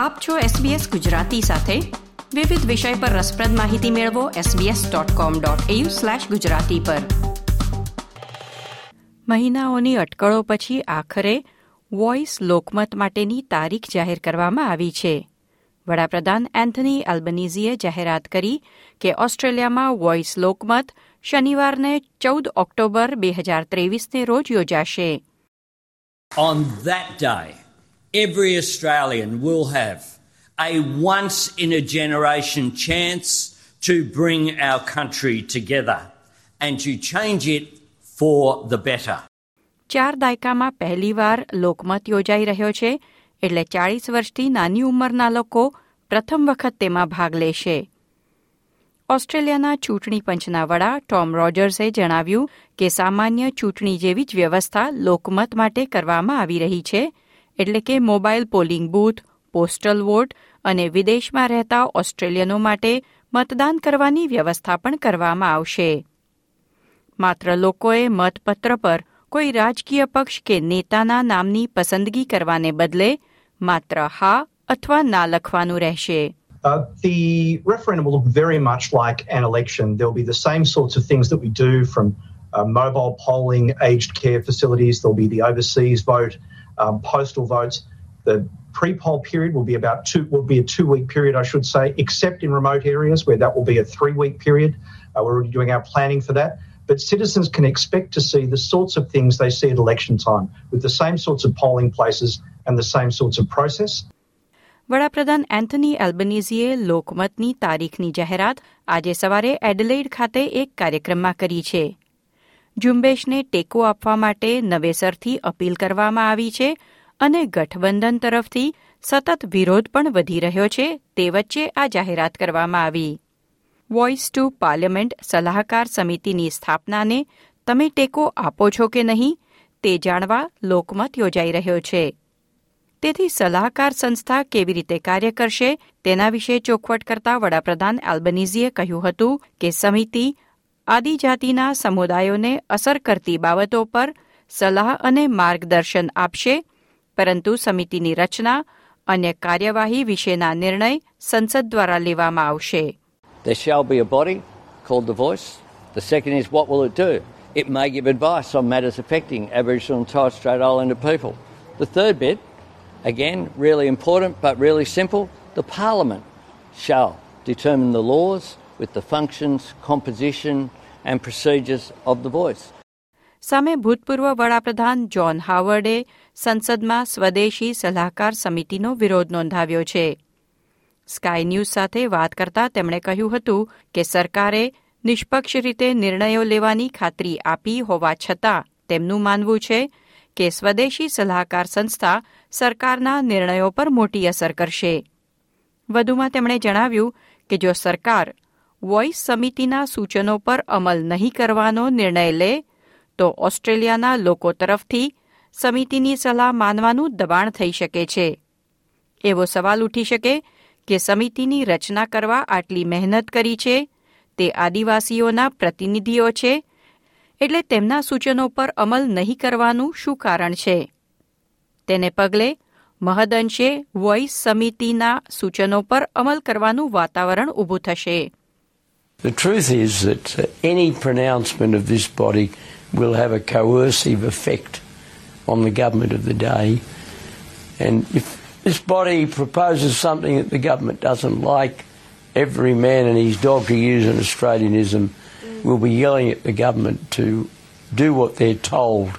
આપ છો SBS ગુજરાતી સાથે. વિવિધ વિષય પર રસપ્રદ માહિતી મેળવો sbs.com.au/gujarati પર. મહિનાઓની અટકળો પછી આખરે વોઇસ લોકમત માટેની તારીખ જાહેર કરવામાં આવી છે. વડાપ્રધાન એન્થની એલ્બનીઝીએ જાહેરાત કરી કે ઓસ્ટ્રેલિયામાં વોઇસ લોકમત શનિવારને ચૌદ ઓક્ટોબર બે હજાર ત્રેવીસને રોજ યોજાશે. On that day, every Australian will have a once in a generation chance to bring our country together and to change it for the better. ચાર દાયકામાં પહેલીવાર લોકમત યોજાઈ રહ્યો છે એટલે ચાળીસ વર્ષથી નાની ઉંમરના લોકો પ્રથમ વખત તેમાં ભાગ લેશે ઓસ્ટ્રેલિયાના ચૂંટણી પંચના વડા ટોમ રોજર્સે જણાવ્યું કે સામાન્ય ચૂંટણી જેવી જ વ્યવસ્થા લોકમત માટે કરવામાં આવી રહી છે એટલે કે mobile polling booth postal vote અને વિદેશમાં રહેતા ઓસ્ટ્રેલિયનો માટે મતદાન કરવાની વ્યવસ્થા પણ કરવામાં આવશે માત્ર લોકોએ મતપત્ર પર કોઈ રાજકીય પક્ષ કે નેતાના નામની પસંદગી કરવાને બદલે માત્ર હા અથવા ના લખવાનું રહેશે Uh, the referendum will look very much like an election. There'll be the same sorts of things that we do from uh, mobile polling, aged care facilities, there'll be the overseas vote, um, postal votes. The pre-poll period will be about two, will be a two-week period, I should say, except in remote areas where that will be a three-week period. Uh, we're already doing our planning for that. But citizens can expect to see the sorts of things they see at election time with the same sorts of polling places and the same sorts of process. વડાપ્રધાન Anthony એલ્બનીઝીએ લોકમતની તારીખની જાહેરાત આજે સવારે એડલેઇડ ખાતે એક કાર્યક્રમમાં કરી છે ઝુંબેશને ટેકો આપવા માટે નવેસરથી અપીલ કરવામાં આવી છે અને ગઠબંધન તરફથી સતત વિરોધ પણ વધી રહ્યો છે તે વચ્ચે આ જાહેરાત કરવામાં આવી. વોઇસ ટુ પાર્લિયામેન્ટ સલાહકાર સમિતિની સ્થાપનાને તમે ટેકો આપો છો કે નહીં તે જાણવા લોકમત યોજાઈ રહ્યો છે. તેથી સલાહકાર સંસ્થા કેવી રીતે કાર્ય કરશે તેના વિશે ચોખવટ કરતા વડાપ્રધાન આલ્બનીઝીએ કહ્યું હતું કે સમિતિ આદિજાતિના સમુદાયોને અસર કરતી બાબતો પર સલાહ અને માર્ગદર્શન આપશે પરંતુ સમિતિની રચના અને કાર્યવાહી વિશેના નિર્ણય સંસદ દ્વારા લેવામાં આવશે There shall be a body called the Voice. The second is what will it do? It may give advice on matters affecting Aboriginal and Torres Strait Islander people. The third bit, again, really important but really simple the Parliament shall determine the laws with the functions, composition, and procedures of the Voice. સામે ભૂતપૂર્વ વડાપ્રધાન John હાવર્ડે સંસદમાં સ્વદેશી સલાહકાર સમિતિનો વિરોધ નોંધાવ્યો છે sky news સાથે વાત કરતા તેમણે કહ્યું હતું કે સરકારે નિષ્પક્ષ રીતે નિર્ણયો લેવાની ખાતરી આપી હોવા છતાં તેમનું માનવું છે કે સ્વદેશી સલાહકાર સંસ્થા સરકારના નિર્ણયો પર મોટી અસર કરશે વધુમાં તેમણે જણાવ્યું કે જો સરકાર વોઇસ સમિતિના સૂચનો પર અમલ નહીં કરવાનો નિર્ણય લે, તો ઓસ્ટ્રેલિયાના લોકો તરફથી સમિતિની સલાહ માનવાનું દબાણ થઈ શકે છે. એવો સવાલ ઉઠી શકે કે સમિતિની રચના કરવા આટલી મહેનત કરી છે, તે આદિવાસીઓના પ્રતિનિધિઓ છે, એટલે તેમના સૂચનો પર અમલ નહીં કરવાનું શું કારણ છે? તેને પગલે મહદઅંશે વોઇસ સમિતિના સૂચનો પર અમલ કરવાનું વાતાવરણ ઊભું થશે. The truth is that uh, any pronouncement of this body will have a coercive effect on the government of the day. And if this body proposes something that the government doesn't like, every man and his dog, to use an Australianism, will be yelling at the government to do what they're told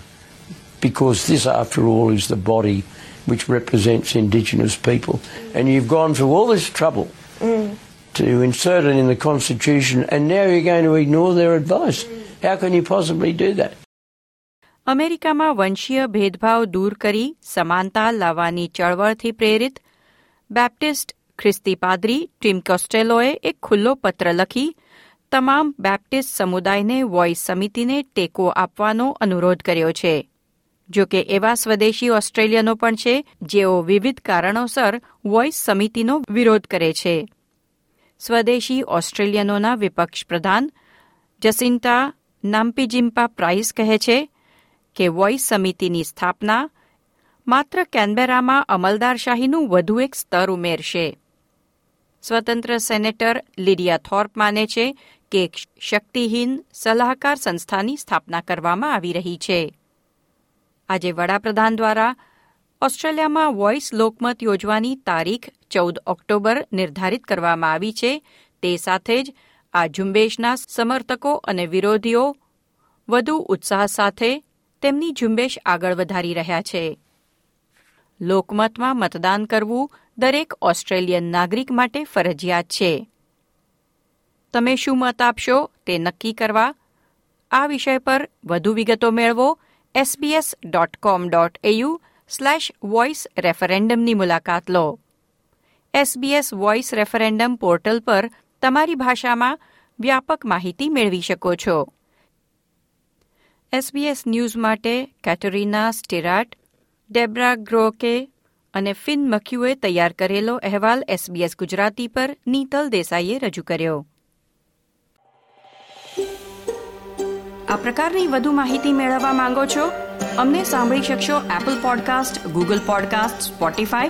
because this, after all, is the body which represents Indigenous people. And you've gone through all this trouble to insert it in the Constitution, and now you're going to ignore their advice. How can you possibly do that? અમેરિકામાં વંશીય ભેદભાવ દૂર કરી સમાનતા લાવવાની ચળવળથી પ્રેરિત બેપ્ટિસ્ટ ખ્રિસ્તી પાદરી team કોસ્ટેલોએ એક ખુલ્લો પત્ર લખી તમામ બેપ્ટિસ્ટ સમુદાયને વોઇસ સમિતિને ટેકો આપવાનો અનુરોધ કર્યો છે જો કે એવા સ્વદેશી ઓસ્ટ્રેલિયનો પણ છે જેઓ વિવિધ કારણોસર વોઇસ સમિતિનો વિરોધ કરે છે સ્વદેશી ઓસ્ટ્રેલિયનોના વિપક્ષ પ્રધાન જસિન્ટા નામ્પીજિમ્પા પ્રાઇસ કહે છે કે વોઇસ સમિતિની સ્થાપના માત્ર કેનબેરામાં અમલદારશાહીનું વધુ એક સ્તર ઉમેરશે. સ્વતંત્ર સેનેટર લિડિયા થોર્પ માને છે કે શક્તિહીન સલાહકાર સંસ્થાની સ્થાપના કરવામાં આવી રહી છે. આજે વડાપ્રધાન દ્વારા ઓસ્ટ્રેલિયામાં વોઇસ લોકમત યોજવાની તારીખ ચૌદ ઓક્ટોબર નિર્ધારિત કરવામાં આવી છે. તે સાથે જ આ ઝુંબેશના સમર્થકો અને વિરોધીઓ વધુ ઉત્સાહ સાથે તેમની ઝુંબેશ આગળ વધારી રહ્યા છે. લોકમતમાં મતદાન કરવું દરેક ઓસ્ટ્રેલિયન નાગરિક માટે ફરજિયાત છે. તમે શું મત આપશો તે નક્કી કરવા આ વિષય પર વધુ વિગતો મેળવો SBS dot com dot AU slash voice રેફરેન્ડમની મુલાકાત લો. એસબીએસ વોઇસ રેફરેન્ડમ પોર્ટલ પર તમારી ભાષામાં વ્યાપક માહિતી મેળવી શકો છો. એસબીએસ ન્યૂઝ માટે કેટરીના સ્ટેરાટ, ડેબ્રા ગ્રોકે અને ફિન મખ્યુએ તૈયાર કરેલો અહેવાલ એસબીએસ ગુજરાતી પર નીતલ દેસાઈએ રજૂ કર્યો. આ પ્રકારની વધુ માહિતી મેળવવા માંગો છો? અમને સાંભળી શકશો Apple podcast Google podcast Spotify